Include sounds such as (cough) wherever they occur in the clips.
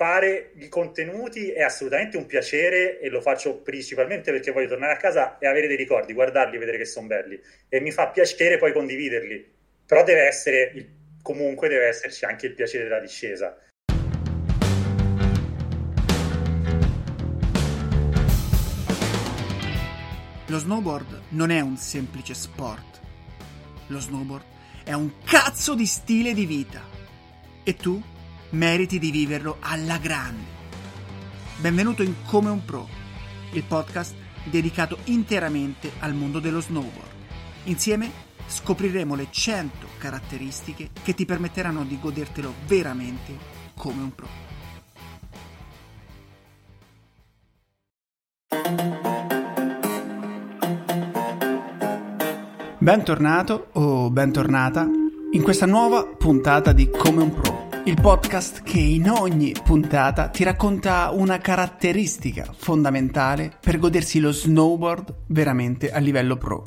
fare i contenuti è assolutamente un piacere e lo faccio principalmente perché voglio tornare a casa e avere dei ricordi, guardarli, vedere che sono belli e mi fa piacere poi condividerli, però deve essere, comunque deve esserci anche il piacere della discesa. Lo snowboard non è un semplice sport. Lo snowboard è un cazzo di stile di vita. E tu? Meriti di viverlo alla grande. Benvenuto in Come un Pro, il podcast dedicato interamente al mondo dello snowboard. Insieme scopriremo le 100 caratteristiche che ti permetteranno di godertelo veramente come un pro. Bentornato o bentornata in questa nuova puntata di Come un Pro il podcast che in ogni puntata ti racconta una caratteristica fondamentale per godersi lo snowboard veramente a livello pro.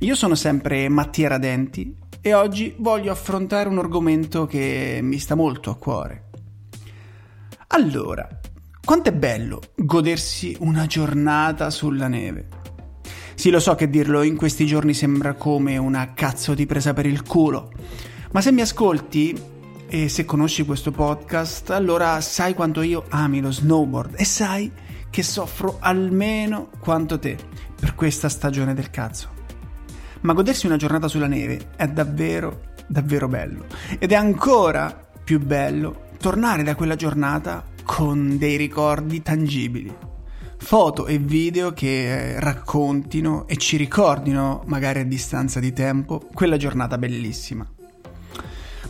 Io sono sempre Mattia Radenti e oggi voglio affrontare un argomento che mi sta molto a cuore. Allora, quanto è bello godersi una giornata sulla neve. Sì, lo so che dirlo in questi giorni sembra come una cazzo di presa per il culo, ma se mi ascolti e se conosci questo podcast, allora sai quanto io ami lo snowboard e sai che soffro almeno quanto te per questa stagione del cazzo. Ma godersi una giornata sulla neve è davvero, davvero bello. Ed è ancora più bello tornare da quella giornata con dei ricordi tangibili. Foto e video che raccontino e ci ricordino, magari a distanza di tempo, quella giornata bellissima.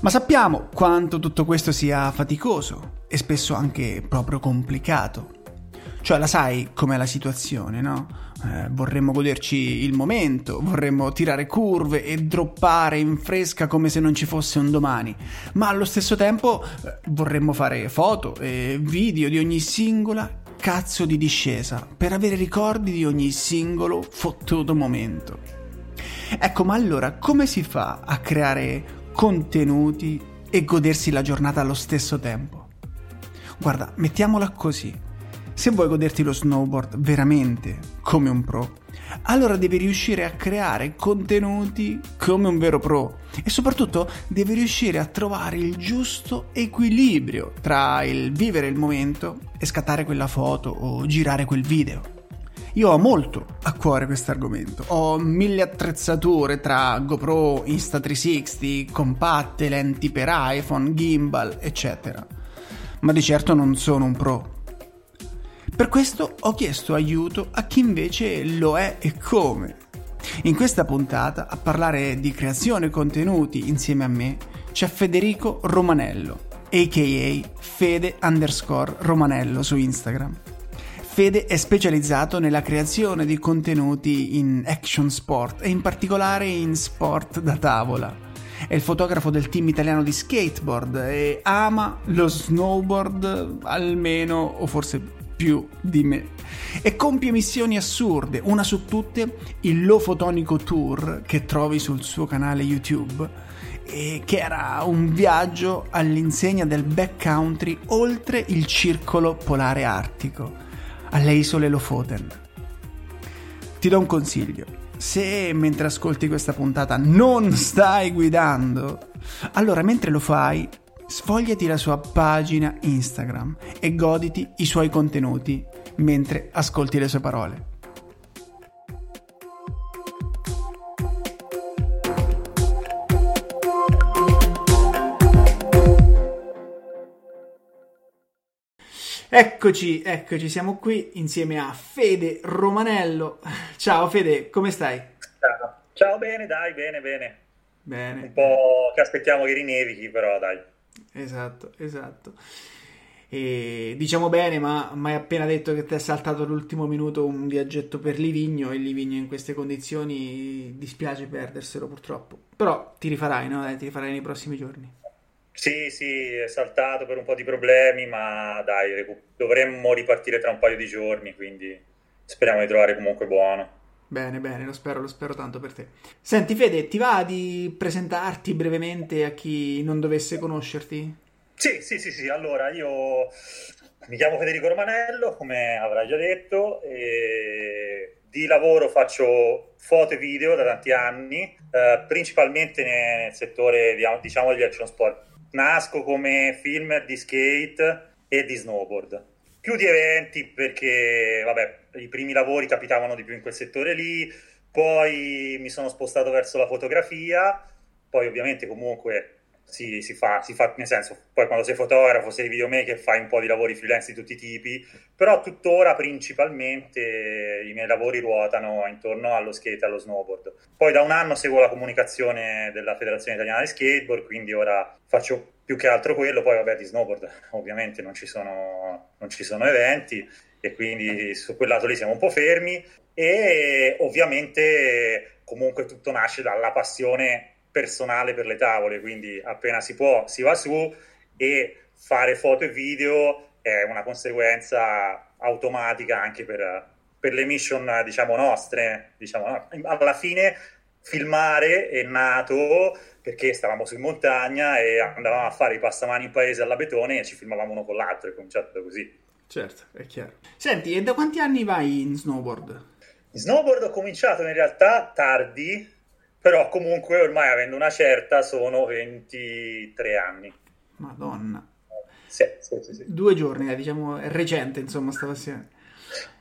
Ma sappiamo quanto tutto questo sia faticoso e spesso anche proprio complicato. Cioè, la sai com'è la situazione, no? Eh, vorremmo goderci il momento, vorremmo tirare curve e droppare in fresca come se non ci fosse un domani, ma allo stesso tempo eh, vorremmo fare foto e video di ogni singola cazzo di discesa per avere ricordi di ogni singolo fottuto momento. Ecco, ma allora come si fa a creare contenuti e godersi la giornata allo stesso tempo. Guarda, mettiamola così. Se vuoi goderti lo snowboard veramente come un pro, allora devi riuscire a creare contenuti come un vero pro e soprattutto devi riuscire a trovare il giusto equilibrio tra il vivere il momento e scattare quella foto o girare quel video. Io ho molto a cuore questo argomento. Ho mille attrezzature tra GoPro, Insta360, compatte, lenti per iPhone, gimbal, eccetera. Ma di certo non sono un pro. Per questo ho chiesto aiuto a chi invece lo è e come. In questa puntata a parlare di creazione contenuti insieme a me c'è Federico Romanello, aka Fede underscore Romanello su Instagram. Fede è specializzato nella creazione di contenuti in action sport e in particolare in sport da tavola. È il fotografo del team italiano di skateboard e ama lo snowboard almeno o forse più di me. E compie missioni assurde, una su tutte il Low Fotonico Tour che trovi sul suo canale YouTube che era un viaggio all'insegna del backcountry oltre il circolo polare artico alle isole Lofoten. Ti do un consiglio. Se mentre ascolti questa puntata non stai guidando, allora mentre lo fai, sfogliati la sua pagina Instagram e goditi i suoi contenuti mentre ascolti le sue parole. Eccoci, eccoci, siamo qui insieme a Fede Romanello. (laughs) Ciao Fede, come stai? Ciao, Ciao bene, dai, bene, bene. Bene. Un po' che aspettiamo che rinevichi, però dai. Esatto, esatto. E diciamo bene, ma hai appena detto che ti è saltato l'ultimo minuto un viaggetto per Livigno e Livigno in queste condizioni dispiace perderselo purtroppo. Però ti rifarai, no? Dai, ti rifarai nei prossimi giorni. Sì, sì, è saltato per un po' di problemi, ma dai, dovremmo ripartire tra un paio di giorni, quindi speriamo di trovare comunque buono. Bene, bene, lo spero, lo spero tanto per te. Senti, Fede, ti va di presentarti brevemente a chi non dovesse conoscerti? Sì, sì, sì, sì. Allora, io mi chiamo Federico Romanello, come avrai già detto, e di lavoro faccio foto e video da tanti anni, eh, principalmente nel settore diciamo degli action sport. Nasco come film di skate e di snowboard. Più di eventi perché, vabbè, i primi lavori capitavano di più in quel settore lì, poi mi sono spostato verso la fotografia, poi ovviamente comunque si, si, fa, si fa, nel senso, poi quando sei fotografo, sei videomaker, fai un po' di lavori freelance di tutti i tipi, però tuttora principalmente i miei lavori ruotano intorno allo skate e allo snowboard. Poi da un anno seguo la comunicazione della Federazione Italiana di Skateboard, quindi ora faccio più che altro quello, poi vabbè di snowboard (laughs) ovviamente non ci sono, non ci sono eventi e quindi su quel lato lì siamo un po' fermi e ovviamente comunque tutto nasce dalla passione personale per le tavole, quindi appena si può si va su e fare foto e video è una conseguenza automatica anche per, per le mission diciamo nostre, diciamo, alla fine filmare è nato perché stavamo su in montagna e andavamo a fare i passamani in paese alla betone e ci filmavamo uno con l'altro, è cominciato così. Certo, è chiaro. Senti, e da quanti anni vai in snowboard? In snowboard ho cominciato in realtà tardi, però comunque ormai avendo una certa sono 23 anni. Madonna. Sì, sì, sì, sì. Due giorni, diciamo, è recente insomma sta passione.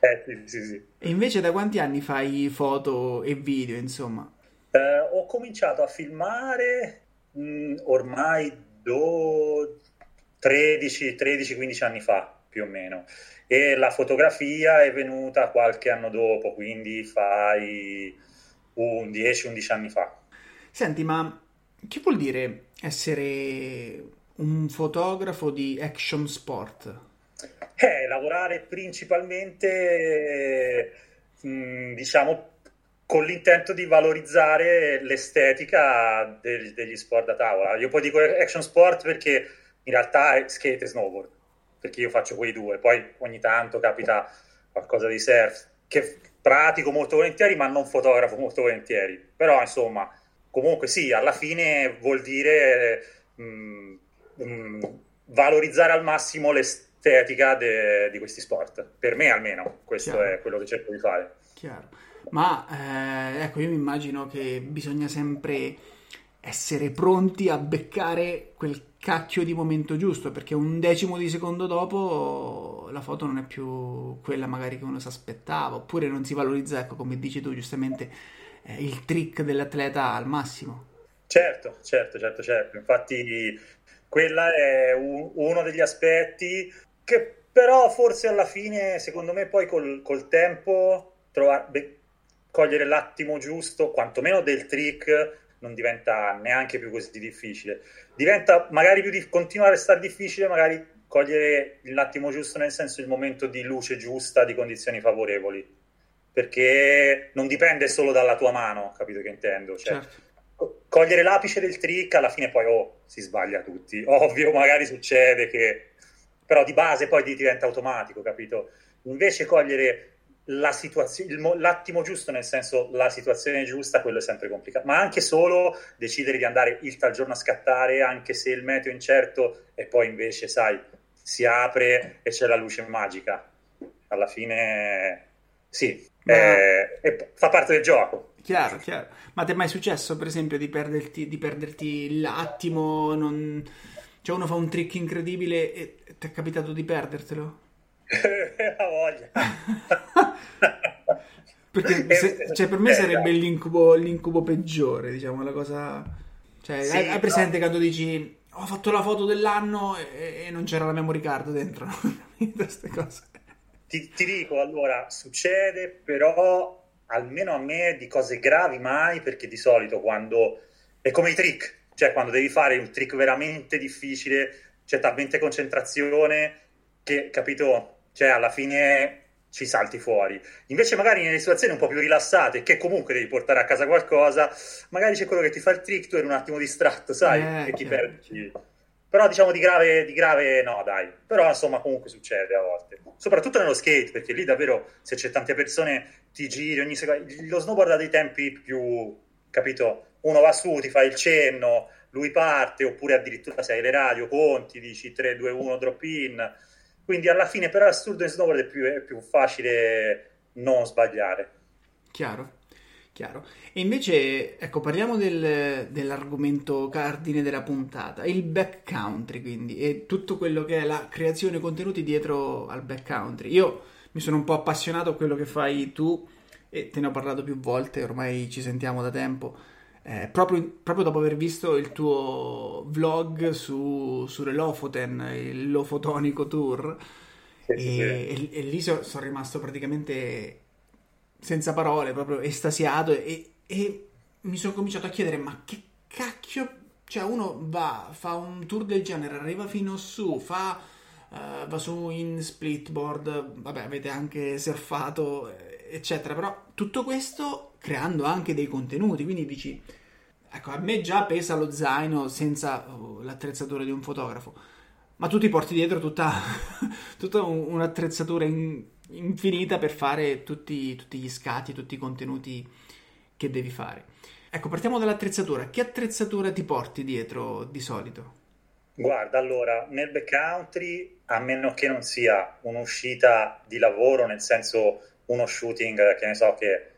Eh, sì, sì, sì. E invece da quanti anni fai foto e video, insomma? Eh, ho cominciato a filmare mh, mm, ormai do... 13-15 anni fa, più o meno. E la fotografia è venuta qualche anno dopo, quindi fai un 10-11 anni fa. Senti, ma che vuol dire essere un fotografo di action sport? Eh, lavorare principalmente, mh, diciamo, con l'intento di valorizzare l'estetica del, degli sport da tavola. Io poi dico action sport perché in realtà è skate e snowboard, perché io faccio quei due, poi ogni tanto capita qualcosa di surf, che pratico molto volentieri, ma non fotografo molto volentieri. Però, insomma, comunque sì, alla fine vuol dire mh, mm, mh, mm, valorizzare al massimo l'estetica de, di questi sport. Per me, almeno, questo Chiaro. è quello che cerco di fare. Chiaro. Ma eh, ecco, io mi immagino che bisogna sempre essere pronti a beccare quel cacchio di momento giusto, perché un decimo di secondo dopo la foto non è più quella magari che uno si aspettava, oppure non si valorizza, ecco, come dici tu giustamente, eh, il trick dell'atleta al massimo. Certo, certo, certo, certo. Infatti quella è un, uno degli aspetti che però forse alla fine, secondo me, poi col, col tempo, trovare, cogliere l'attimo giusto, quantomeno del trick, non diventa neanche più così difficile. Diventa magari più di- continua a restare difficile, magari cogliere l'attimo giusto, nel senso il momento di luce giusta, di condizioni favorevoli, perché non dipende solo dalla tua mano, capito che intendo? Cioè, certo. cogliere l'apice del trick, alla fine poi oh, si sbaglia tutti. (laughs) Ovvio, magari succede che... Però di base poi diventa automatico, capito? Invece cogliere la situazione, l'attimo giusto, nel senso la situazione giusta, quello è sempre complicato. Ma anche solo decidere di andare il tal giorno a scattare, anche se il meteo è incerto, e poi invece, sai, si apre e c'è la luce magica. Alla fine, sì, Ma... è, è, fa parte del gioco. Chiaro, chiaro. Ma ti è mai successo, per esempio, di perderti, di perderti l'attimo? Non... Cioè, uno fa un trick incredibile e ti è capitato di perdertelo? (laughs) La voglia. (laughs) Perché se, cioè, per me sarebbe l'incubo, l'incubo, peggiore, diciamo, la cosa... Cioè, sì, hai, hai, presente no. quando dici ho fatto la foto dell'anno e, e non c'era la memory card dentro? (laughs) Queste cose. Ti, ti dico, allora, succede, però almeno a me di cose gravi mai, perché di solito quando... È come i trick, cioè quando devi fare un trick veramente difficile, c'è talmente concentrazione che, capito, cioè alla fine ci salti fuori. Invece magari nelle situazioni un po' più rilassate, che comunque devi portare a casa qualcosa, magari c'è quello che ti fa il trick, tu eri un attimo distratto, sai, eh, e ti perdi. Però diciamo di grave, di grave no, dai. Però insomma comunque succede a volte. Soprattutto nello skate, perché lì davvero se c'è tante persone ti giri ogni secondo... Lo snowboard ha dei tempi più, capito, uno va su, ti fa il cenno, lui parte, oppure addirittura sei le radio, conti, dici 3, 2, 1, drop in. Quindi alla fine però assurdo in snowboard è più, è più facile non sbagliare. Chiaro, chiaro. E invece, ecco, parliamo del, dell'argomento cardine della puntata, il backcountry, quindi, e tutto quello che è la creazione contenuti dietro al backcountry. Io mi sono un po' appassionato a quello che fai tu e te ne ho parlato più volte, ormai ci sentiamo da tempo eh, proprio, proprio, dopo aver visto il tuo vlog su, su Relofoten, il Lofotonico Tour, sì, e, sì. E, e, lì so, sono rimasto praticamente senza parole, proprio estasiato e, e mi sono cominciato a chiedere ma che cacchio, cioè uno va, fa un tour del genere, arriva fino su, fa, uh, va su in splitboard, vabbè avete anche surfato, eccetera, però tutto questo creando anche dei contenuti, quindi dici, ecco, a me già pesa lo zaino senza oh, l'attrezzatura di un fotografo, ma tu ti porti dietro tutta, (laughs) tutta un'attrezzatura in, infinita per fare tutti, tutti gli scatti, tutti i contenuti che devi fare. Ecco, partiamo dall'attrezzatura. Che attrezzatura ti porti dietro di solito? Guarda, allora, nel backcountry, a meno che non sia un'uscita di lavoro, nel senso uno shooting, che ne so, che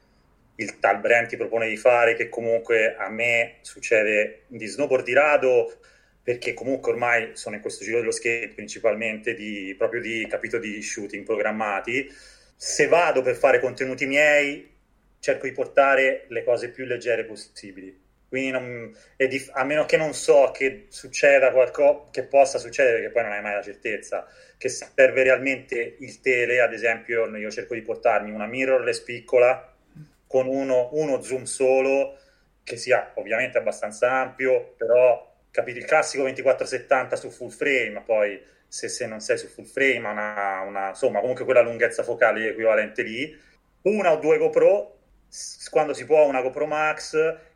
il tal brand ti propone di fare, che comunque a me succede di snowboard di rado, perché comunque ormai sono in questo giro dello skate principalmente di, proprio di capito di shooting programmati. Se vado per fare contenuti miei, cerco di portare le cose più leggere possibili. Quindi non, di, a meno che non so che succeda qualcosa, che possa succedere, che poi non hai mai la certezza, che serve realmente il tele, ad esempio, io cerco di portarmi una mirrorless piccola con uno, uno zoom solo che sia ovviamente abbastanza ampio, però capite il classico 2470 su full frame, poi se, se non sei su full frame, una, una, insomma comunque quella lunghezza focale equivalente lì, una o due GoPro, quando si può una GoPro Max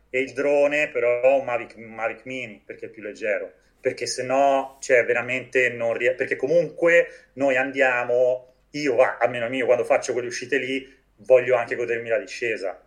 e il drone però un Mavic, Mavic Mini perché è più leggero, perché se no cioè veramente non riesco, perché comunque noi andiamo, io almeno io quando faccio quelle uscite lì voglio anche godermi la discesa.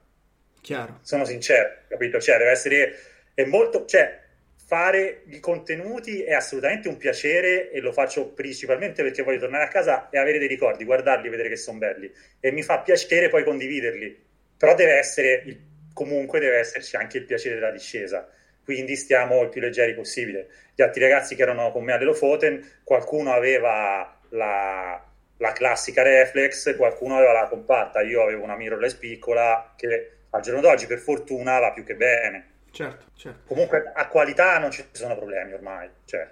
Chiaro. Sono sincero, capito? Cioè, deve essere... È molto... Cioè, fare i contenuti è assolutamente un piacere e lo faccio principalmente perché voglio tornare a casa e avere dei ricordi, guardarli, vedere che sono belli. E mi fa piacere poi condividerli. Però deve essere... Comunque deve esserci anche il piacere della discesa quindi stiamo il più leggeri possibile. Gli altri ragazzi che erano con me all'Elofoten, qualcuno aveva la, la classica reflex, qualcuno aveva la compatta, io avevo una mirrorless piccola che al giorno d'oggi per fortuna va più che bene. Certo, certo. Comunque a qualità non ci sono problemi ormai, cioè.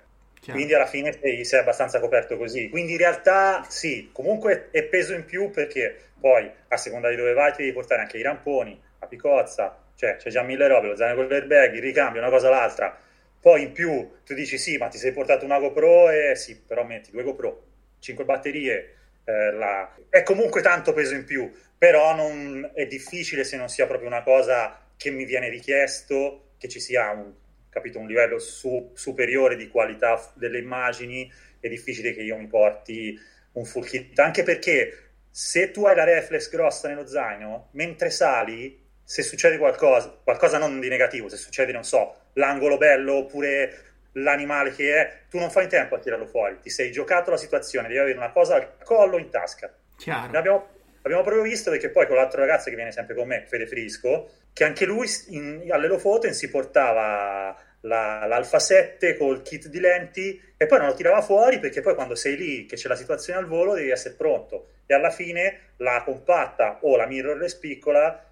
Quindi alla fine sei, sei, abbastanza coperto così. Quindi in realtà sì, comunque è peso in più perché poi a seconda di dove vai ti devi portare anche i ramponi, la picozza, cioè c'è già mille robe, lo zaino con l'airbag, il ricambio, una cosa l'altra. Poi in più tu dici sì, ma ti sei portato una GoPro e sì, però metti due GoPro 5 batterie, eh, la... è comunque tanto peso in più, però non... è difficile se non sia proprio una cosa che mi viene richiesto, che ci sia un, capito, un livello su... superiore di qualità delle immagini, è difficile che io mi porti un full kit, anche perché se tu hai la reflex grossa nello zaino, mentre sali, se succede qualcosa, qualcosa non di negativo, se succede, non so, l'angolo bello oppure l'animale che è, tu non fai in tempo a tirarlo fuori, ti sei giocato la situazione, devi avere una cosa al collo in tasca. Abbiamo, abbiamo, proprio visto perché poi con l'altro ragazzo che viene sempre con me, Fede Frisco, che anche lui in, all'Elofoten si portava la, l'Alfa 7 col kit di lenti e poi non lo tirava fuori perché poi quando sei lì che c'è la situazione al volo devi essere pronto e alla fine la compatta o la mirrorless piccola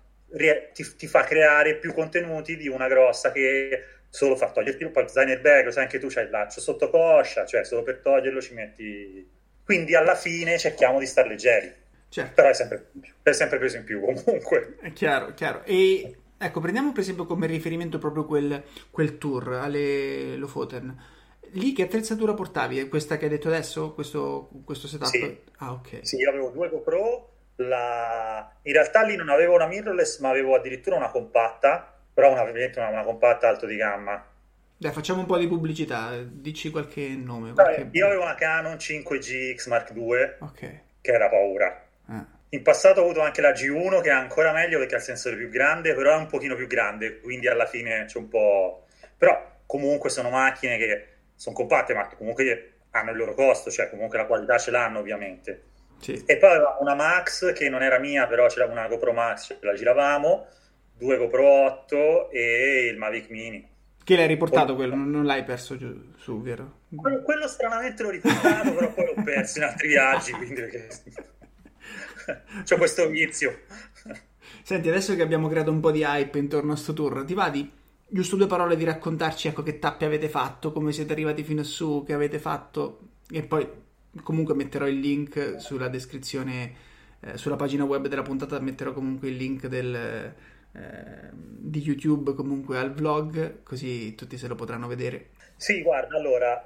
ti, ti fa creare più contenuti di una grossa che solo far toglierti il designer bag, lo sai anche tu c'hai il laccio sotto coscia, cioè solo per toglierlo ci metti... Quindi alla fine cerchiamo di star leggeri. Certo. Però è sempre, è sempre preso in più (laughs) comunque. È chiaro, chiaro. E ecco, prendiamo per esempio come riferimento proprio quel, quel tour alle Lofoten. Lì che attrezzatura portavi? Questa che hai detto adesso? Questo, questo setup? Sì. Ah, ok. Sì, io avevo due GoPro. La... In realtà lì non avevo una mirrorless, ma avevo addirittura una compatta però una, una, una compatta alto di gamma. Dai, facciamo un po' di pubblicità, dici qualche nome. Qualche... Io avevo una Canon 5G X Mark II, okay. che era paura. Ah. In passato ho avuto anche la G1 che è ancora meglio perché ha il sensore più grande, però è un pochino più grande, quindi alla fine c'è un po'... Però comunque sono macchine che sono compatte, ma comunque hanno il loro costo, cioè comunque la qualità ce l'hanno ovviamente. Sì. E poi una Max che non era mia, però c'era una GoPro Max, ce la giravamo, due GoPro 8 e il Mavic Mini. Che l'hai riportato quello, non l'hai perso giù, su, vero? Quello, quello stranamente l'ho riportato, però poi l'ho perso in altri viaggi, quindi (laughs) c'ho questo vizio. Senti, adesso che abbiamo creato un po' di hype intorno a sto tour, ti va di giusto due parole di raccontarci ecco, che tappe avete fatto, come siete arrivati fino a su, che avete fatto e poi comunque metterò il link sulla descrizione, eh, sulla pagina web della puntata metterò comunque il link del, di YouTube comunque al vlog così tutti se lo potranno vedere. Sì, guarda, allora,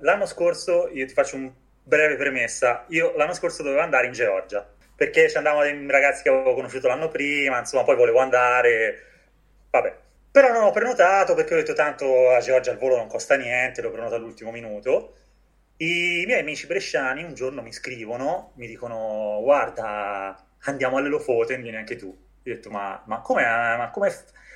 l'anno scorso io ti faccio un breve premessa, io l'anno scorso dovevo andare in Georgia perché ci andavano dei ragazzi che avevo conosciuto l'anno prima, insomma poi volevo andare, vabbè, però non ho prenotato perché ho detto tanto a Georgia il volo non costa niente, l'ho prenotato all'ultimo minuto. I miei amici bresciani un giorno mi scrivono, mi dicono guarda andiamo all'Elofoten, vieni anche tu. Io ho detto ma, ma come ma come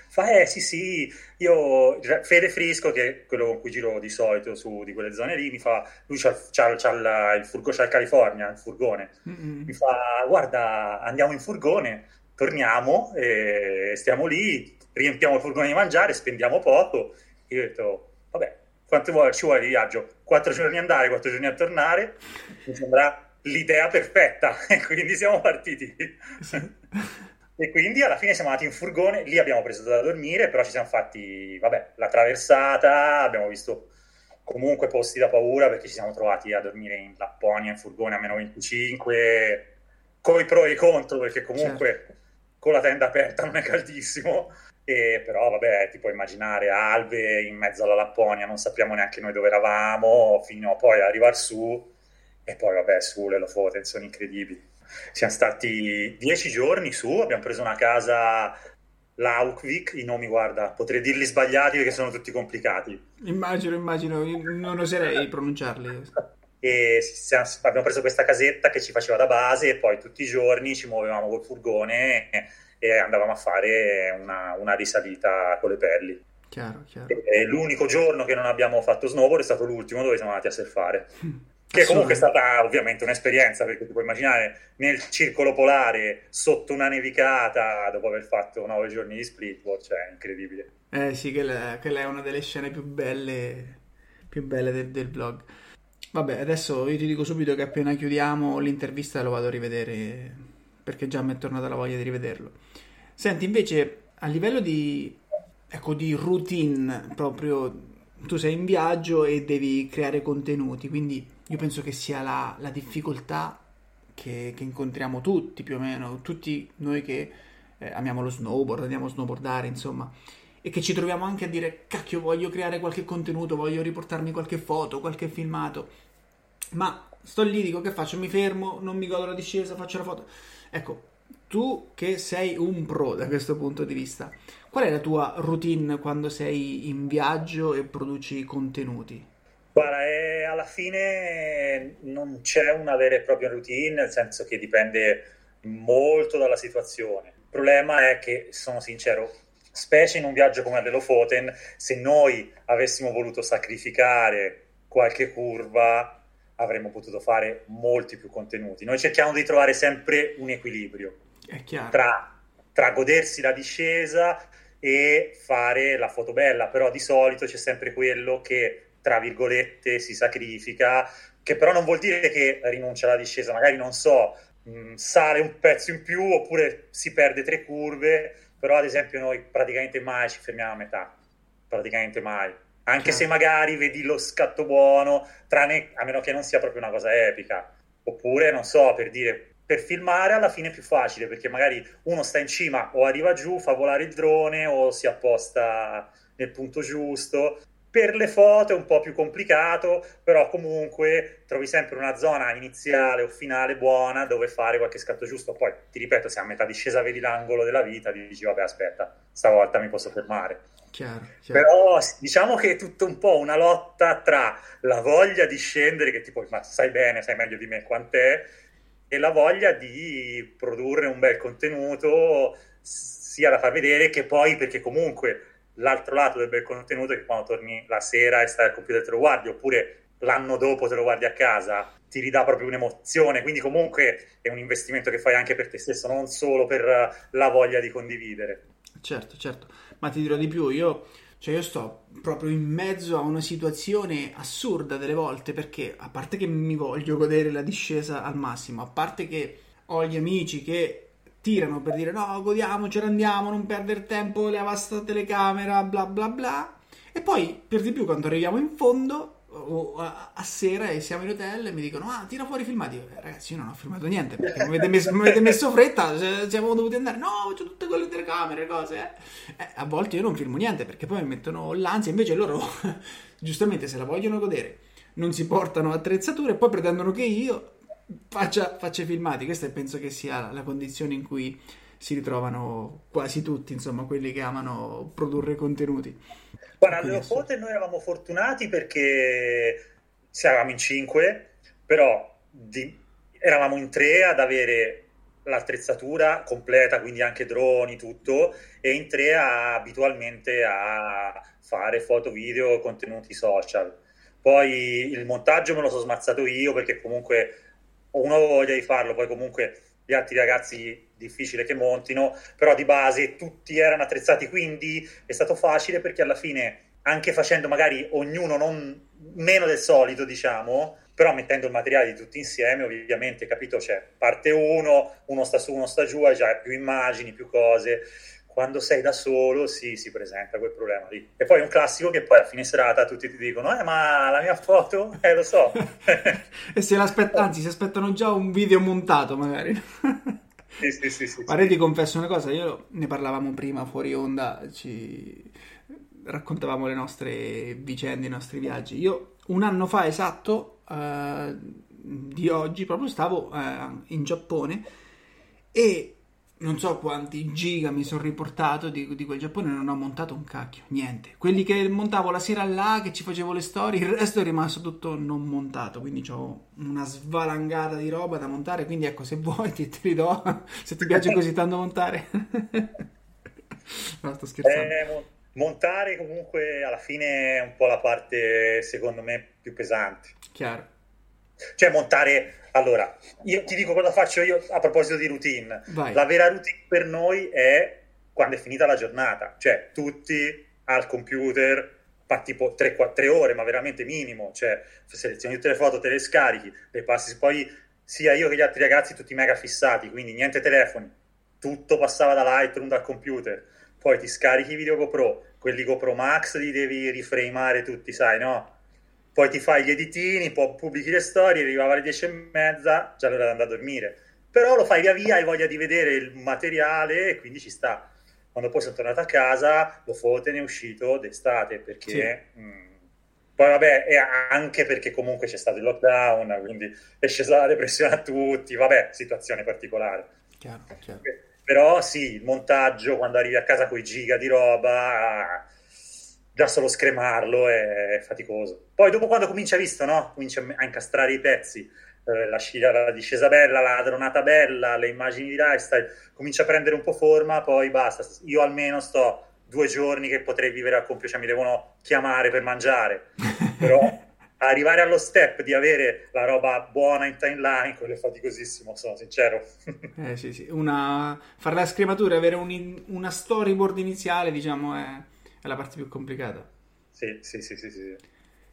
fa? Eh sì sì, io Fede Frisco che è quello con cui giro di solito su di quelle zone lì mi fa, lui c'ha, c'ha, c'ha il furgone, c'ha il California, il furgone, mm-hmm. mi fa guarda andiamo in furgone, torniamo e stiamo lì, riempiamo il furgone di mangiare, spendiamo poco. Io ho detto, vabbè, quanto vuole, ci vuole di viaggio? Quattro giorni andare, quattro giorni a tornare? Mi sembra l'idea perfetta e (laughs) quindi siamo partiti. E quindi alla fine siamo andati in furgone, lì abbiamo preso da dormire, però ci siamo fatti, vabbè, la traversata, abbiamo visto comunque posti da paura perché ci siamo trovati a dormire in Lapponia in furgone a meno 25, con i pro e i contro perché comunque certo. con la tenda aperta non è caldissimo e però vabbè, ti puoi immaginare Alve in mezzo alla Lapponia, non sappiamo neanche noi dove eravamo, fino a poi arrivare su e poi vabbè, su le Lofoten sono incredibili. Siamo stati dieci giorni su, abbiamo preso una casa Laukvik, i nomi guarda, potrei dirli sbagliati perché sono tutti complicati. Immagino, immagino, non oserei pronunciarli. E siamo, abbiamo preso questa casetta che ci faceva da base e poi tutti i giorni ci muovevamo col furgone e andavamo a fare una, una risalita con le pelli. Chiaro, chiaro. E l'unico giorno che non abbiamo fatto snowboard è stato l'ultimo dove siamo andati a surfare. (laughs) Che comunque è stata ovviamente un'esperienza, perché ti puoi immaginare nel circolo polare, sotto una nevicata, dopo aver fatto nove giorni di splitboard, cioè incredibile. Eh sì, quella, quella è una delle scene più belle, più belle del, del vlog. Vabbè, adesso io ti dico subito che appena chiudiamo l'intervista lo vado a rivedere perché già mi è tornata la voglia di rivederlo. Senti, invece, a livello di, ecco, di routine, proprio tu sei in viaggio e devi creare contenuti, quindi io penso che sia la, la difficoltà che, che, incontriamo tutti più o meno, tutti noi che eh, amiamo lo snowboard, andiamo a snowboardare, insomma, e che ci troviamo anche a dire, cacchio, voglio creare qualche contenuto, voglio riportarmi qualche foto, qualche filmato, ma sto lì, dico che faccio, mi fermo, non mi godo la discesa, faccio la foto. Ecco, tu che sei un pro da questo punto di vista, qual è la tua routine quando sei in viaggio e produci contenuti? Guarda, eh, alla fine non c'è una vera e propria routine, nel senso che dipende molto dalla situazione. Il problema è che, sono sincero, specie in un viaggio come l'Elofoten, se noi avessimo voluto sacrificare qualche curva, avremmo potuto fare molti più contenuti. Noi cerchiamo di trovare sempre un equilibrio tra, tra, godersi la discesa e fare la foto bella, però di solito c'è sempre quello che, tra virgolette, si sacrifica, che però non vuol dire che rinuncia alla discesa, magari non so, mh, mm, sale un pezzo in più oppure si perde tre curve, però ad esempio noi praticamente mai ci fermiamo a metà, praticamente mai anche se magari vedi lo scatto buono, tranne a meno che non sia proprio una cosa epica. Oppure, non so, per dire, per filmare alla fine è più facile, perché magari uno sta in cima o arriva giù, fa volare il drone o si apposta nel punto giusto. Per le foto è un po' più complicato, però comunque trovi sempre una zona iniziale o finale buona dove fare qualche scatto giusto. Poi, ti ripeto, se a metà discesa vedi l'angolo della vita, dici, vabbè, aspetta, stavolta mi posso fermare. Chiaro, chiaro. Però diciamo che è tutto un po' una lotta tra la voglia di scendere, che tipo, ma sai bene, sai meglio di me quant'è, e la voglia di produrre un bel contenuto sia da far vedere che poi perché comunque l'altro lato del bel contenuto è che quando torni la sera e stai al computer te lo guardi oppure l'anno dopo te lo guardi a casa ti ridà proprio un'emozione. Quindi comunque è un investimento che fai anche per te stesso non solo per la voglia di condividere. Certo certo. Ma ti dirò di più io cioè io sto proprio in mezzo a una situazione assurda delle volte perché a parte che mi voglio godere la discesa al massimo, a parte che ho gli amici che tirano per dire no, godiamocela, andiamo, non perdere tempo, leva sta telecamera, bla bla bla. E poi, per di più, quando arriviamo in fondo, o a, sera e siamo in hotel mi dicono ah tira fuori i filmati io, ragazzi io non ho filmato niente perché mi avete messo, mi avete messo fretta cioè, siamo dovuti andare no c'ho tutte quelle telecamere cose eh. Eh, a volte io non filmo niente perché poi mi mettono l'ansia invece loro (laughs) giustamente se la vogliono godere non si portano attrezzature e poi pretendono che io faccia, faccia filmati questa penso che sia la condizione in cui si ritrovano quasi tutti insomma quelli che amano produrre contenuti Guarda, alle Fote noi eravamo fortunati perché eravamo in cinque, però di, eravamo in tre ad avere l'attrezzatura completa, quindi anche droni, tutto, e in tre a, abitualmente a fare foto, video, contenuti social. Poi il montaggio me lo sono smazzato io perché comunque uno avevo voglia di farlo, poi comunque gli altri ragazzi difficile che montino, però di base tutti erano attrezzati, quindi è stato facile perché alla fine, anche facendo magari ognuno non meno del solito, diciamo, però mettendo il materiale di tutti insieme, ovviamente, capito, c'è parte uno, uno sta su, uno sta giù, hai già più immagini, più cose. Quando sei da solo, sì, si presenta quel problema lì. E poi un classico che poi a fine serata tutti ti dicono, eh, ma la mia foto? Eh, lo so. (laughs) e se l'aspettano, anzi, si aspettano già un video montato, magari. Sì, sì, sì, sì, Guarda, ti confesso una cosa, io ne parlavamo prima fuori onda, ci raccontavamo le nostre vicende, i nostri viaggi. Io un anno fa esatto uh, di oggi proprio stavo uh, in Giappone e non so quanti giga mi sono riportato di, di, quel Giappone, non ho montato un cacchio, niente. Quelli che montavo la sera là, che ci facevo le storie, il resto è rimasto tutto non montato, quindi ho una svalangata di roba da montare, quindi ecco, se vuoi ti, te li do, (laughs) se ti piace così tanto montare. (laughs) no, sto scherzando. Eh, montare comunque alla fine è un po' la parte, secondo me, più pesante. Chiaro. Cioè montare allora, io ti dico cosa faccio io a proposito di routine. Vai. La vera routine per noi è quando è finita la giornata, cioè tutti al computer, ma tipo 3-4 ore, ma veramente minimo, cioè selezioni tutte le foto, te le scarichi, le passi, poi sia io che gli altri ragazzi tutti mega fissati, quindi niente telefoni, tutto passava da Lightroom, dal computer, poi ti scarichi i video GoPro, quelli GoPro Max li devi riframare tutti, sai, no? Poi ti fai gli editini, poi pubblichi le storie, arrivava alle dieci e mezza, già l'ora di andare a dormire. Però lo fai via via, hai voglia di vedere il materiale e quindi ci sta. Quando poi sono tornato a casa, lo foto ne è uscito d'estate perché... Sì. Mh, mm, poi vabbè, e anche perché comunque c'è stato il lockdown, quindi è scesa la depressione a tutti, vabbè, situazione particolare. Chiaro, chiaro. Però sì, il montaggio, quando arrivi a casa con i giga di roba già solo scremarlo è faticoso. Poi dopo quando comincia visto, no? Comincia a incastrare i pezzi, eh, la, scia, la discesa bella, la dronata bella, le immagini di lifestyle, comincia a prendere un po' forma, poi basta. Io almeno sto due giorni che potrei vivere a compio, cioè mi devono chiamare per mangiare, (laughs) però arrivare allo step di avere la roba buona in timeline, quello è faticosissimo, sono sincero. eh sì, sì, una... fare la scrematura, avere un, una storyboard iniziale, diciamo, è è la parte più complicata. Sì, sì, sì, sì, sì.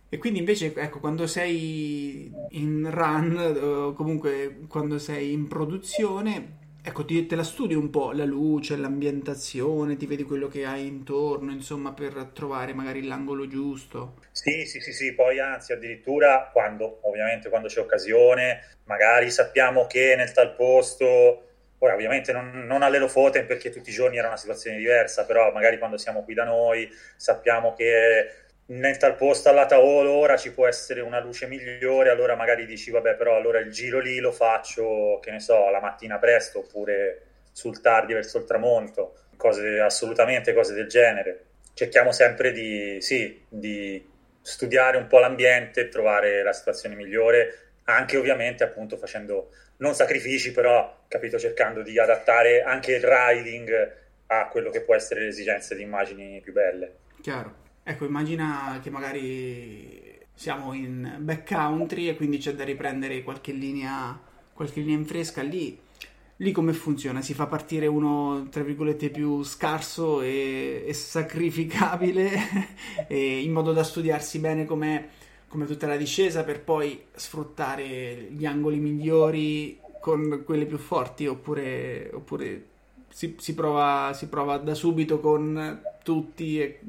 E quindi invece, ecco, quando sei in run, o comunque quando sei in produzione, ecco, ti, te la studi un po' la luce, l'ambientazione, ti vedi quello che hai intorno, insomma, per trovare magari l'angolo giusto. Sì, sì, sì, sì, poi anzi, addirittura quando, ovviamente, quando c'è occasione, magari sappiamo che nel tal posto Ora, ovviamente non, non all'Elofoten perché tutti i giorni era una situazione diversa, però magari quando siamo qui da noi sappiamo che nel tal posto alla Taolo ora ci può essere una luce migliore, allora magari dici vabbè però allora il giro lì lo faccio, che ne so, la mattina presto oppure sul tardi verso il tramonto, cose assolutamente cose del genere. Cerchiamo sempre di, sì, di studiare un po' l'ambiente, trovare la situazione migliore anche ovviamente appunto facendo non sacrifici, però capito, cercando di adattare anche il riding a quello che può essere le esigenze di immagini più belle. Chiaro. Ecco, immagina che magari siamo in backcountry e quindi c'è da riprendere qualche linea, qualche linea in fresca lì. Lì come funziona? Si fa partire uno, tra virgolette, più scarso e, e sacrificabile (laughs) e in modo da studiarsi bene come come tutta la discesa per poi sfruttare gli angoli migliori con quelli più forti oppure, oppure si, si, prova, si, prova, da subito con tutti e,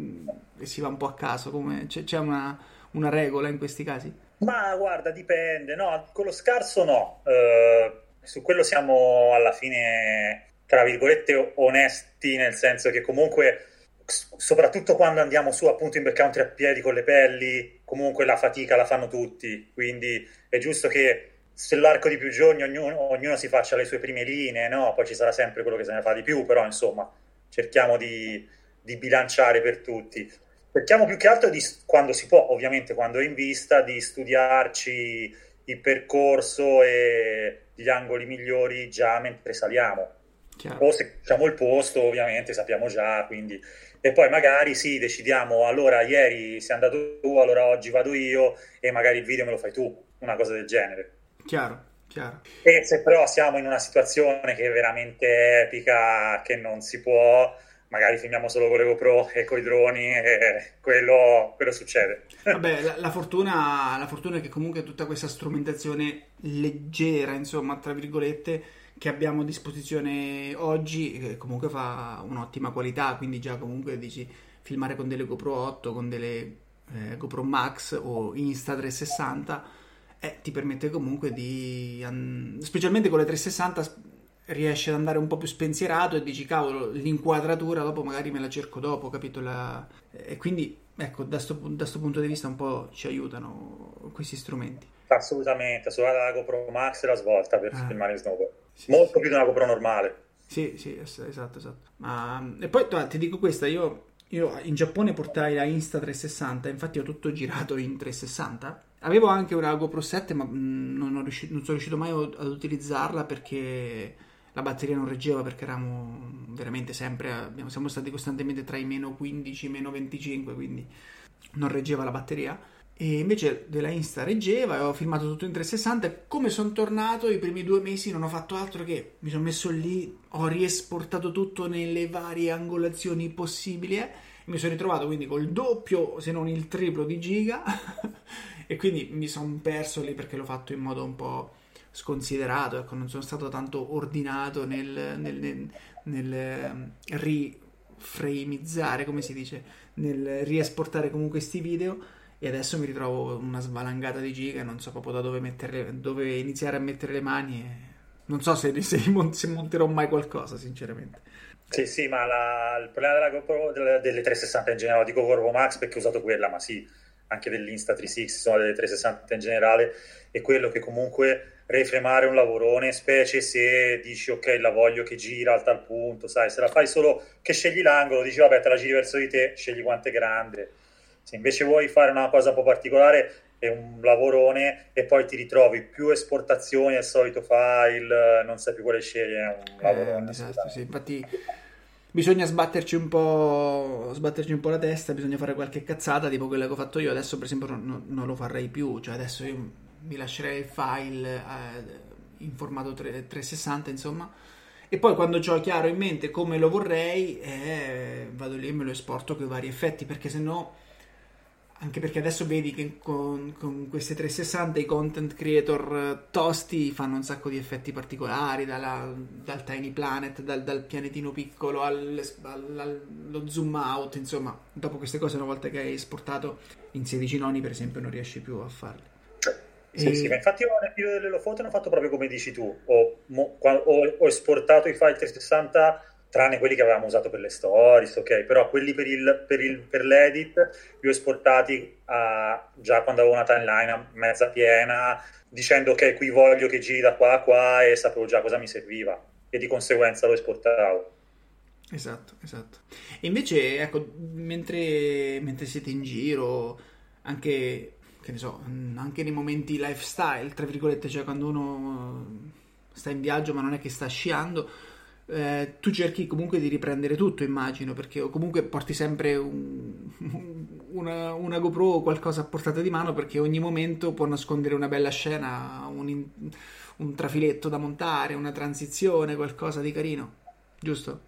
e, si va un po' a caso come, c'è, c'è una, una, regola in questi casi? Ma guarda dipende no, con lo scarso no uh, su quello siamo alla fine tra virgolette onesti nel senso che comunque soprattutto quando andiamo su appunto in backcountry a piedi con le pelli, comunque la fatica la fanno tutti, quindi è giusto che sull'arco di più giorni ognuno, ognuno, si faccia le sue prime linee, no? Poi ci sarà sempre quello che se ne fa di più, però insomma cerchiamo di, di bilanciare per tutti. Cerchiamo più che altro di, quando si può, ovviamente quando è in vista, di studiarci il percorso e gli angoli migliori già mentre saliamo. Chiaro. O se facciamo il posto, ovviamente sappiamo già, quindi e poi magari sì, decidiamo allora ieri sei andato tu, allora oggi vado io e magari il video me lo fai tu, una cosa del genere. Chiaro, chiaro. E se però siamo in una situazione che è veramente epica, che non si può, magari filmiamo solo con le GoPro e con i droni e quello, quello succede. Vabbè, la, la, fortuna, la fortuna è che comunque tutta questa strumentazione leggera, insomma, tra virgolette, che abbiamo a disposizione oggi che comunque fa un'ottima qualità, quindi già comunque dici filmare con delle GoPro 8, con delle eh, GoPro Max o Insta360 eh, ti permette comunque di, um, specialmente con le 360 riesci ad andare un po' più spensierato e dici cavolo l'inquadratura dopo magari me la cerco dopo, capito? La... E quindi ecco da questo punto di vista un po' ci aiutano questi strumenti. Assolutamente, solo la GoPro Max è la svolta per ah. filmare in snowboard sì, molto sì. più di una GoPro normale. Sì, sì, esatto, esatto. Ma, e poi ti dico questa, io, io in Giappone portai la Insta360, infatti ho tutto girato in 360. Avevo anche una GoPro 7, ma mm, non, riuscito, non sono riuscito mai ad utilizzarla perché la batteria non reggeva perché eravamo veramente sempre, abbiamo, siamo stati costantemente tra i meno 15 e meno 25, quindi non reggeva la batteria e invece della Insta reggeva e ho filmato tutto in 360 e come sono tornato i primi due mesi non ho fatto altro che mi sono messo lì ho riesportato tutto nelle varie angolazioni possibili eh, mi sono ritrovato quindi col doppio se non il triplo di giga. (laughs) E quindi mi sono perso lì perché l'ho fatto in modo un po' sconsiderato ecco non sono stato tanto ordinato nel, nel, nel, nel ehm, riframizzare come si dice nel riesportare comunque questi video e adesso mi ritrovo una svalangata di giga e non so proprio da dove, mettere, dove iniziare a mettere le mani e non so se, se, (laughs) se monterò mai qualcosa sinceramente. Sì sì ma la, il problema della GoPro delle, delle 360 in generale dico Corvo Max perché ho usato quella ma sì anche dell'Insta 360 sono delle 360 in generale è quello che comunque refremare un lavorone specie se dici ok la voglio che gira al tal punto sai se la fai solo che scegli l'angolo dici vabbè te la giri verso di te scegli quanto è grande se invece vuoi fare una cosa un po' particolare, è un lavorone e poi ti ritrovi più esportazioni al solito file, non sai più quale scegliere, è un lavorone. Esatto, sì. Infatti bisogna sbatterci un, po', sbatterci un po' la testa, bisogna fare qualche cazzata, tipo quella che ho fatto io, adesso per esempio non, non lo farei più, cioè adesso io mi lascerei il file eh, in formato 3, 360, insomma, e poi quando ho chiaro in mente come lo vorrei, eh, vado lì e me lo esporto con i vari effetti, perché se no anche perché adesso vedi che con, con, queste 360 i content creator eh, tosti fanno un sacco di effetti particolari, dalla, dal tiny planet, dal, dal pianetino piccolo al, al, allo zoom out, insomma, dopo queste cose una volta che hai esportato in 16 noni per esempio non riesci più a farle. Sì, e... sì, ma infatti io nel video delle foto ho fatto proprio come dici tu, ho, ho, ho esportato i file 360 tranne quelli che avevamo usato per le stories, ok? Però quelli per, il, per, il, per l'edit li ho esportati a, già quando avevo una timeline mezza piena, dicendo ok, qui voglio che giri da qua a qua e sapevo già cosa mi serviva e di conseguenza lo esportavo. Esatto, esatto. E invece, ecco, mentre, mentre siete in giro, anche che ne so, anche nei momenti lifestyle, tra virgolette, cioè quando uno sta in viaggio ma non è che sta sciando, eh, tu cerchi comunque di riprendere tutto, immagino, perché o comunque porti sempre un, una, una, GoPro o qualcosa a portata di mano perché ogni momento può nascondere una bella scena, un, un trafiletto da montare, una transizione, qualcosa di carino, giusto?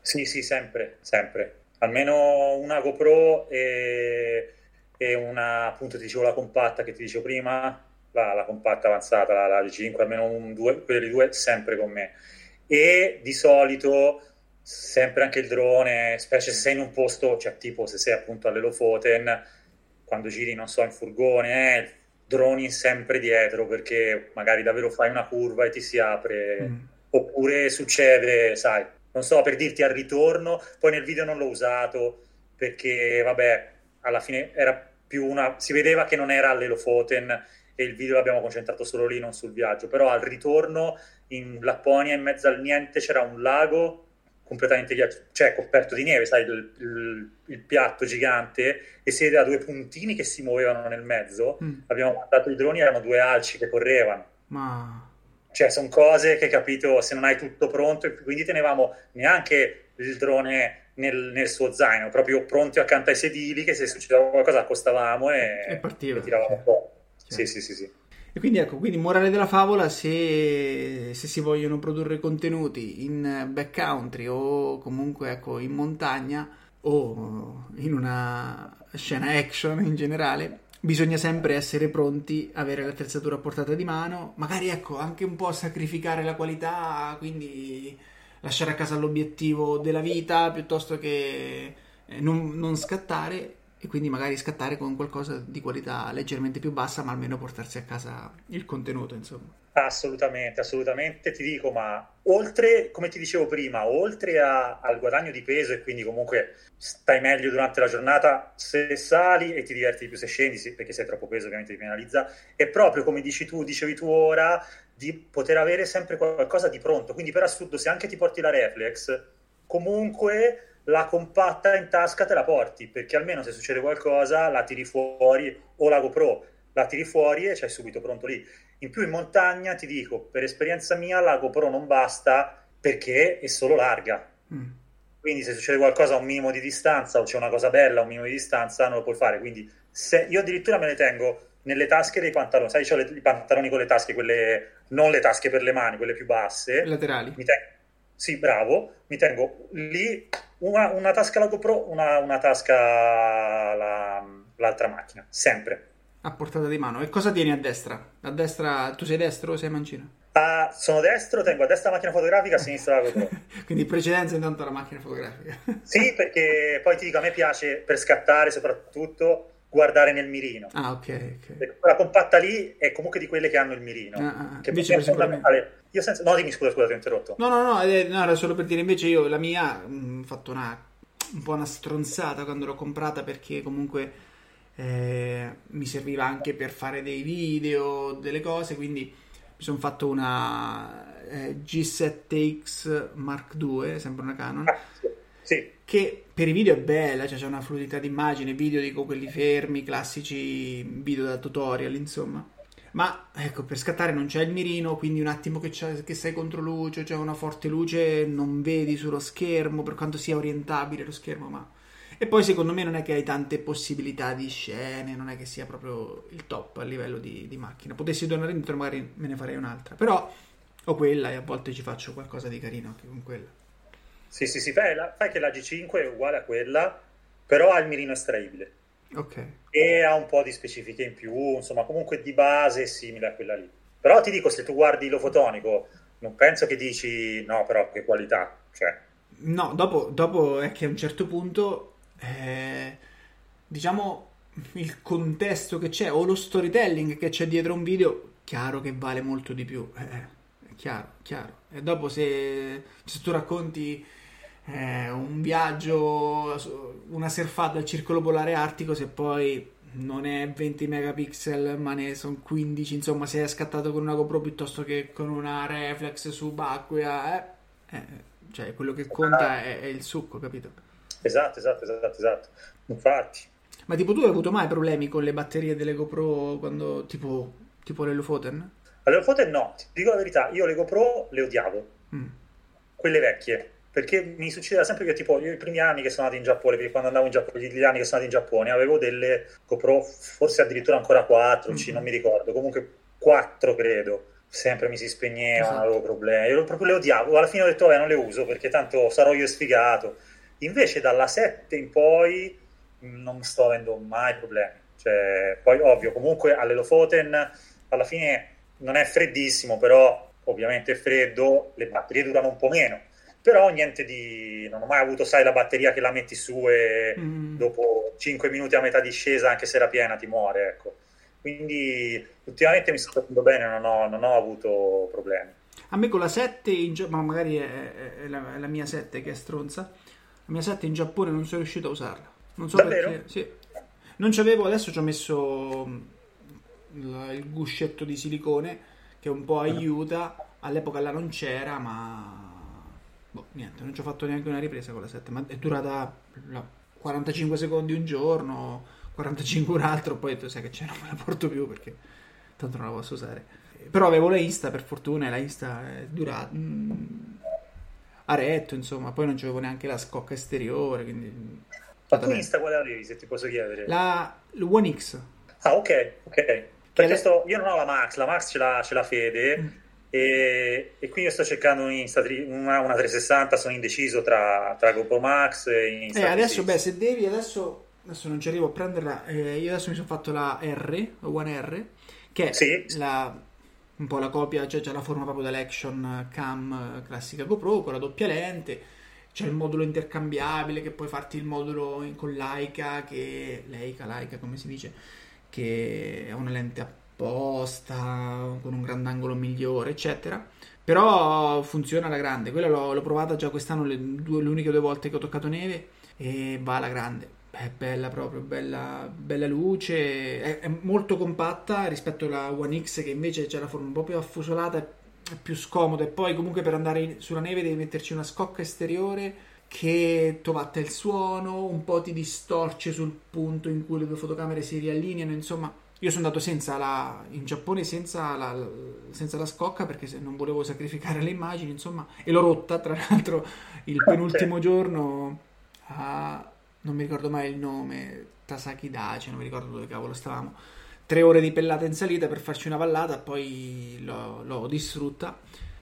Sì, sì, sempre, sempre. Almeno una GoPro e, e una, appunto, ti dicevo la compatta che ti dicevo prima, la, la compatta avanzata, la, la 5 almeno un, due, quelli due sempre con me e di solito sempre anche il drone, specie se sei in un posto, cioè tipo se sei appunto all'Elofoten, quando giri, non so, in furgone, eh, droni sempre dietro perché magari davvero fai una curva e ti si apre, mm. oppure succede, sai, non so, per dirti al ritorno, poi nel video non l'ho usato perché, vabbè, alla fine era più una, si vedeva che non era all'Elofoten e il video l'abbiamo concentrato solo lì, non sul viaggio, però al ritorno in Lapponia, in mezzo al niente, c'era un lago completamente ghiacciato, cioè coperto di neve, sai, il, il, il, piatto gigante, e si vedeva due puntini che si muovevano nel mezzo. Mm. Abbiamo mandato i droni, erano due alci che correvano. Ma... Cioè, sono cose che, capito, se non hai tutto pronto, quindi tenevamo neanche il drone nel, nel, suo zaino, proprio pronti accanto ai sedili, che se succedeva qualcosa accostavamo e, e, partiva, e tiravamo fuori. Sì, sì, sì, sì. E quindi ecco, quindi morale della favola, se, se, si vogliono produrre contenuti in backcountry o comunque ecco, in montagna o in una scena action in generale, bisogna sempre essere pronti, avere l'attrezzatura a portata di mano, magari ecco anche un po' sacrificare la qualità, quindi lasciare a casa l'obiettivo della vita piuttosto che eh, non, non scattare e quindi magari scattare con qualcosa di qualità leggermente più bassa, ma almeno portarsi a casa il contenuto, insomma. Assolutamente, assolutamente. Ti dico, ma oltre, come ti dicevo prima, oltre a, al guadagno di peso e quindi comunque stai meglio durante la giornata se sali e ti diverti di più se scendi, perché sei troppo peso ovviamente ti penalizza, è proprio come dici tu, dicevi tu ora, di poter avere sempre qualcosa di pronto. Quindi per assurdo, se anche ti porti la reflex, comunque la compatta in tasca te la porti, perché almeno se succede qualcosa la tiri fuori, o la GoPro, la tiri fuori e c'hai subito pronto lì. In più in montagna ti dico, per esperienza mia, la GoPro non basta perché è solo larga. Mm. Quindi se succede qualcosa a un minimo di distanza o c'è una cosa bella a un minimo di distanza non lo puoi fare. Quindi se, io addirittura me le tengo nelle tasche dei pantaloni, sai, ho i pantaloni con le tasche, quelle non le tasche per le mani, quelle più basse. Laterali. Mi tengo, sì, bravo, mi tengo lì una, una tasca la GoPro, una, una tasca la, l'altra macchina, sempre. A portata di mano. E cosa tieni a destra? A destra, tu sei destro o sei mancino? Uh, sono destro, tengo a destra la macchina fotografica, a sinistra la GoPro. (laughs) Quindi precedenza intanto la macchina fotografica. sì, perché poi ti dico, a me piace per scattare soprattutto guardare nel mirino. Ah, ok. okay. La compatta lì è comunque di quelle che hanno il mirino. Ah, ah, ah. che invece è fondamentale. Io senza... No, dimmi scusa, scusa, ti ho interrotto. No, no, no, eh, no, era solo per dire invece io la mia mm, ho fatto una, un po' una stronzata quando l'ho comprata perché comunque eh, mi serviva anche per fare dei video, delle cose, quindi mi sono fatto una eh, G7X Mark II, sempre una Canon. Ah, sì. sì che per i video è bella, cioè c'è una fluidità di immagine, video dico quelli fermi, classici video da tutorial, insomma. Ma ecco, per scattare non c'è il mirino, quindi un attimo che, che sei contro luce, c'è una forte luce, non vedi sullo schermo, per quanto sia orientabile lo schermo, ma... E poi secondo me non è che hai tante possibilità di scene, non è che sia proprio il top a livello di, di macchina. Potessi tornare indietro magari me ne farei un'altra, però ho quella e a volte ci faccio qualcosa di carino anche con quella. Sì, sì, sì, fai, la, fai che la G5 è uguale a quella, però ha il mirino estraibile. Ok. E ha un po' di specifiche in più, insomma, comunque di base è simile a quella lì. Però ti dico, se tu guardi lo fotonico, non penso che dici, no, però che qualità, cioè... No, dopo, dopo è che a un certo punto, eh, diciamo, il contesto che c'è o lo storytelling che c'è dietro un video, chiaro che vale molto di più. Eh, è chiaro, chiaro. E dopo se, se tu racconti eh, un viaggio, una surfata al circolo polare artico, se poi non è 20 megapixel ma ne sono 15, insomma se è scattato con una GoPro piuttosto che con una reflex subacquea, eh, eh, cioè quello che conta è, è, il succo, capito? Esatto, esatto, esatto, esatto. Infatti. Ma tipo tu hai avuto mai problemi con le batterie delle GoPro quando tipo, tipo le Lofoten? Le Lofoten no, ti dico la verità, io le GoPro le odiavo, mm. quelle vecchie, perché mi succedeva sempre che tipo io i primi anni che sono andato in Giappone, perché quando andavo in Giappone, gli anni che sono andato in Giappone, avevo delle GoPro, forse addirittura ancora 4, mm. non mi ricordo, comunque 4 credo, sempre mi si spegnevano, esatto. avevo problemi, io proprio le odiavo, alla fine ho detto, eh, non le uso perché tanto sarò io sfigato. Invece dalla 7 in poi non sto avendo mai problemi. Cioè, poi ovvio, comunque all'Elofoten alla fine non è freddissimo, però ovviamente è freddo, le batterie durano un po' meno. Però niente di... non ho mai avuto, sai, la batteria che la metti su e mm. dopo 5 minuti a metà discesa, anche se era piena, ti muore, ecco. Quindi ultimamente mi sto trovando bene, non ho, non ho avuto problemi. A me con la 7, in, ma magari è, è, la, è la mia 7 che è stronza, la mia 7 in Giappone non sono riuscito a usarla. Non so Davvero? perché. Sì. Non c'avevo, adesso ci ho messo mm, il guscetto di silicone che un po' aiuta. All'epoca là non c'era, ma boh, niente, non ci ho fatto neanche una ripresa con la 7, ma è durata 45 secondi un giorno, 45 un altro, poi tu sai che c'è, non me la porto più perché tanto non la posso usare. Però avevo la Insta, per fortuna, e la Insta è durata mm, a retto, insomma, poi non c'avevo neanche la scocca esteriore, quindi ma tu Insta quale avevi, se ti posso chiedere? La One X. Ah, ok, ok. Perché sto, io non ho la Max, la Max ce l'ha, ce l'ha Fede mm. E, e, quindi sto cercando Insta, una, una 360, sono indeciso tra, tra GoPro Max e Insta. Eh, adesso, beh, se devi, adesso, adesso non ci arrivo a prenderla, eh, io adesso mi sono fatto la R, la One R, che è sì. la, un po' la copia, cioè c'è la forma proprio dell'action cam classica GoPro con la doppia lente c'è il modulo intercambiabile che puoi farti il modulo con Leica che Leica, Leica come si dice che è una lente apposta con un grandangolo migliore eccetera. Però funziona alla grande quella l'ho, l'ho provata già quest'anno le, due, le uniche due volte che ho toccato neve e va alla grande. È bella proprio, bella, bella luce, è, è, molto compatta rispetto alla One X che invece c'è la forma un po' più affusolata è più scomodo e poi comunque per andare in, sulla neve devi metterci una scocca esteriore che tovatta il suono, un po' ti distorce sul punto in cui le due fotocamere si riallineano, insomma io sono andato senza la, in Giappone senza la, senza la scocca perché non volevo sacrificare le immagini, insomma, e l'ho rotta tra l'altro il penultimo giorno a, non mi ricordo mai il nome, Tasaki Dace, non mi ricordo dove cavolo stavamo tre ore di pellata in salita per farci una vallata, poi l'ho, l'ho distrutta.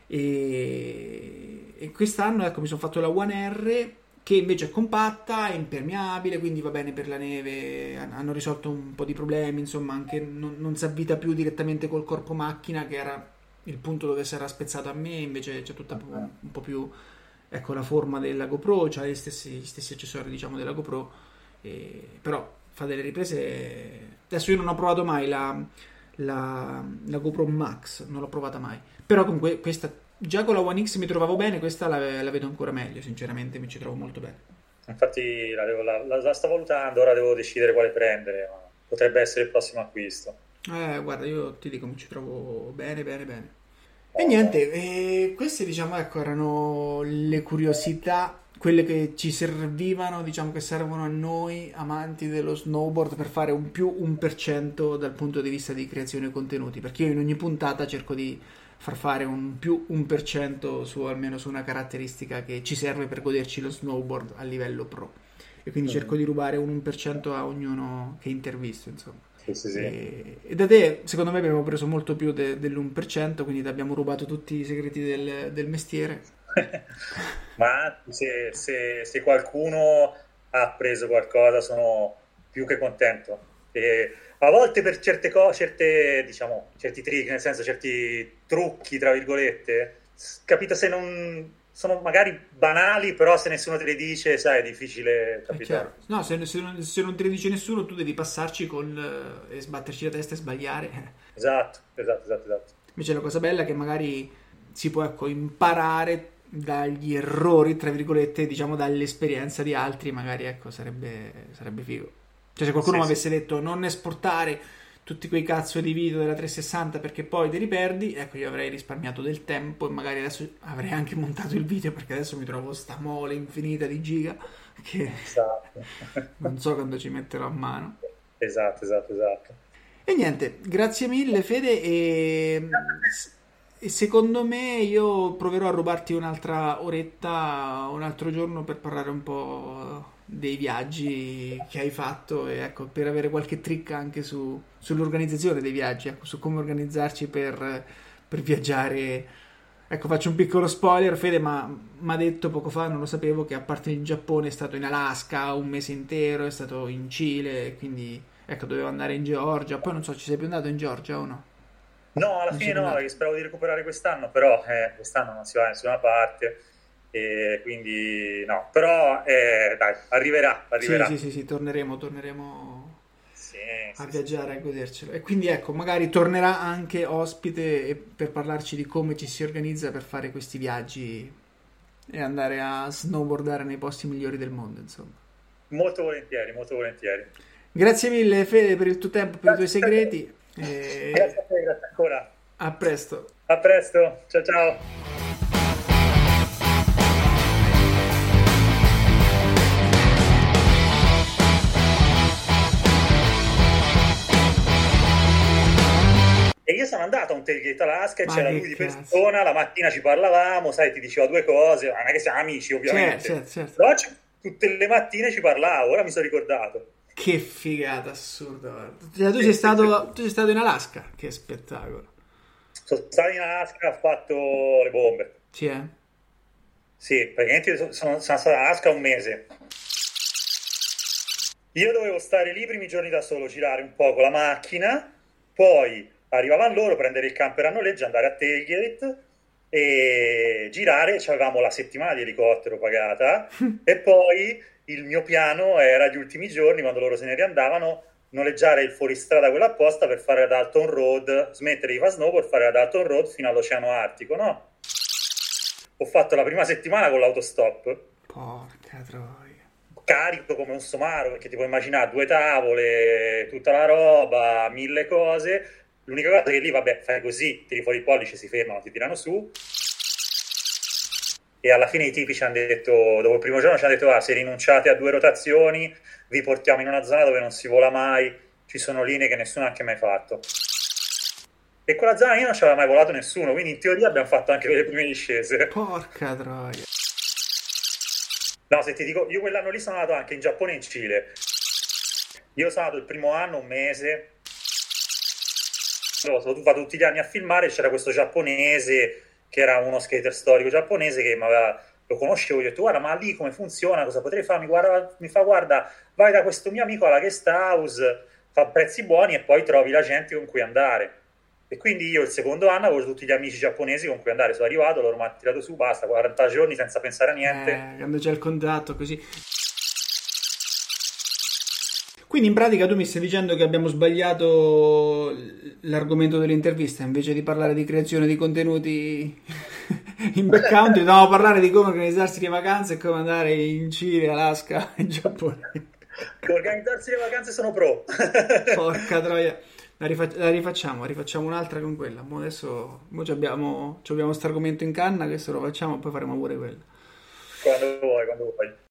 E, e, quest'anno ecco, mi sono fatto la One R che invece è compatta, è impermeabile, quindi va bene per la neve. Hanno risolto un po' di problemi, insomma, anche non, non si avvita più direttamente col corpo macchina, che era il punto dove si era spezzato a me, invece c'è tutta un, un po' più ecco la forma della GoPro, c'ha gli stessi, gli stessi accessori diciamo della GoPro, e, però fa delle riprese Adesso io non ho provato mai la, la, la GoPro Max, non l'ho provata mai. Però comunque questa, già con la One X mi trovavo bene, questa la, la vedo ancora meglio, sinceramente mi ci trovo molto bene. Infatti la, la, la sto valutando, ora devo decidere quale prendere, ma potrebbe essere il prossimo acquisto. Eh, guarda, io ti dico, mi ci trovo bene, bene, bene. E niente, eh, queste diciamo ecco erano le curiosità quelle che ci servivano, diciamo che servono a noi amanti dello snowboard per fare un più 1% dal punto di vista di creazione contenuti, perché io in ogni puntata cerco di far fare un più 1% su almeno su una caratteristica che ci serve per goderci lo snowboard a livello pro. E quindi mm. cerco di rubare un 1% a ognuno che intervisto, insomma. Sì, sì, sì. E, e, da te, secondo me, abbiamo preso molto più de, dell'1%, quindi ti abbiamo rubato tutti i segreti del, del mestiere (laughs) ma se, se, se, qualcuno ha preso qualcosa sono più che contento. E a volte per certe cose, certe, diciamo, certi trick, nel senso certi trucchi, tra virgolette, capito se non sono magari banali, però se nessuno te le dice, sai, è difficile capire. No, se, se, non, se, non, te le dice nessuno, tu devi passarci con eh, e sbatterci la testa e sbagliare. (laughs) Esatto, esatto, esatto, esatto. Invece la cosa bella è che magari si può ecco, imparare dagli errori, tra virgolette, diciamo dall'esperienza di altri, magari ecco, sarebbe, sarebbe figo. Cioè, se qualcuno sì, mi avesse sì. detto non esportare tutti quei cazzo di video della 360 perché poi te li perdi, ecco, io avrei risparmiato del tempo e magari adesso avrei anche montato il video perché adesso mi trovo sta mole infinita di giga che... Esatto. (laughs) Non so quando ci metterò a mano. Esatto, esatto, esatto. E niente, grazie mille Fede e, e secondo me io proverò a rubarti un'altra oretta un altro giorno per parlare un po' dei viaggi che hai fatto e ecco, per avere qualche trick anche su, sull'organizzazione dei viaggi, ecco, su come organizzarci per, per viaggiare. Ecco, faccio un piccolo spoiler, Fede, ma mi ha detto poco fa, non lo sapevo, che a parte il Giappone è stato in Alaska un mese intero, è stato in Cile, quindi ecco, dovevo andare in Georgia. Poi non so, ci sei più andato in Georgia o no? No, alla Non fine no, speravo di recuperare quest'anno, però eh, quest'anno non si va da nessuna parte, e quindi no, però eh, dai, arriverà, arriverà. Sì, sì, sì, sì, torneremo, torneremo Sì, a sì, viaggiare, a godercelo. E quindi ecco, magari tornerà anche ospite e- per parlarci di come ci si organizza per fare questi viaggi e andare a snowboardare nei posti migliori del mondo, insomma. Molto volentieri, molto volentieri. Grazie mille Fede per il tuo tempo, per i tuoi segreti e Grazie a te, grazie ancora. a presto. A presto, ciao ciao. Sono andato a un tailgate Alaska e Ma c'era lui di cazzo. persona, la mattina ci parlavamo, sai, ti diceva due cose, non è che siamo amici ovviamente, Certo, certo, certo. però c- tutte le mattine ci parlavo, ora mi sono ricordato. Che figata assurda. Cioè, tu, sei stato, tu sei stato in Alaska, che spettacolo. Sono stato in Alaska, ho fatto le bombe. Sì, eh? Sì, praticamente so- sono, sono stato in Alaska un mese. Io dovevo stare lì i primi giorni da solo, girare un po' con la macchina, poi arrivavano loro, prendere il camper a noleggio, andare a tailgate e girare. Avevamo la settimana di elicottero pagata (laughs) e poi il mio piano era gli ultimi giorni, quando loro se ne riandavano, noleggiare il fuoristrada quello apposta per fare la Dalton Road, smettere di fare snowboard, fare la Dalton Road fino all'Oceano Artico, no? Ho fatto la prima settimana con l'autostop Porca troia. carico come un somaro, perché ti puoi immaginare due tavole, tutta la roba, mille cose. L'unica cosa che lì, vabbè, fai così, tiri fuori il pollice, si fermano, ti tirano su. E alla fine i tipi ci hanno detto, dopo il primo giorno ci hanno detto, ah, se rinunciate a due rotazioni, vi portiamo in una zona dove non si vola mai, ci sono linee che nessuno ha anche mai fatto. E quella zona io non ci aveva mai volato nessuno, quindi in teoria abbiamo fatto anche le prime discese. Porca troia. No, se ti dico, io quell'anno lì sono andato anche in Giappone e in Cile. Io sono andato il primo anno, un mese. Sono vado tutti gli anni a filmare. C'era questo giapponese che era uno skater storico giapponese che mi aveva- lo conoscevo. Gli ho detto, guarda, ma lì come funziona? Cosa potrei fare? Mi, guarda- mi fa, guarda, vai da questo mio amico alla guest house, fa prezzi buoni e poi trovi la gente con cui andare. E quindi io il secondo anno avevo tutti gli amici giapponesi con cui andare. Sono arrivato, loro mi hanno tirato su, basta, 40 giorni senza pensare a niente. Eh, quando c'è il contatto così. Quindi in pratica tu mi stai dicendo che abbiamo sbagliato l'argomento dell'intervista, invece di parlare di creazione di contenuti (laughs) in backcountry, dovevamo parlare di come organizzarsi le vacanze e come andare in Cile, Alaska (laughs) e Giappone. Organizzarsi le vacanze sono pro. (laughs) Porca troia. La, rifac- la rifacciamo, rifacciamo un'altra con quella. Mo adesso mo ci abbiamo, questo argomento in canna, questo lo facciamo e poi faremo pure quello. quando vuoi, quando vuoi.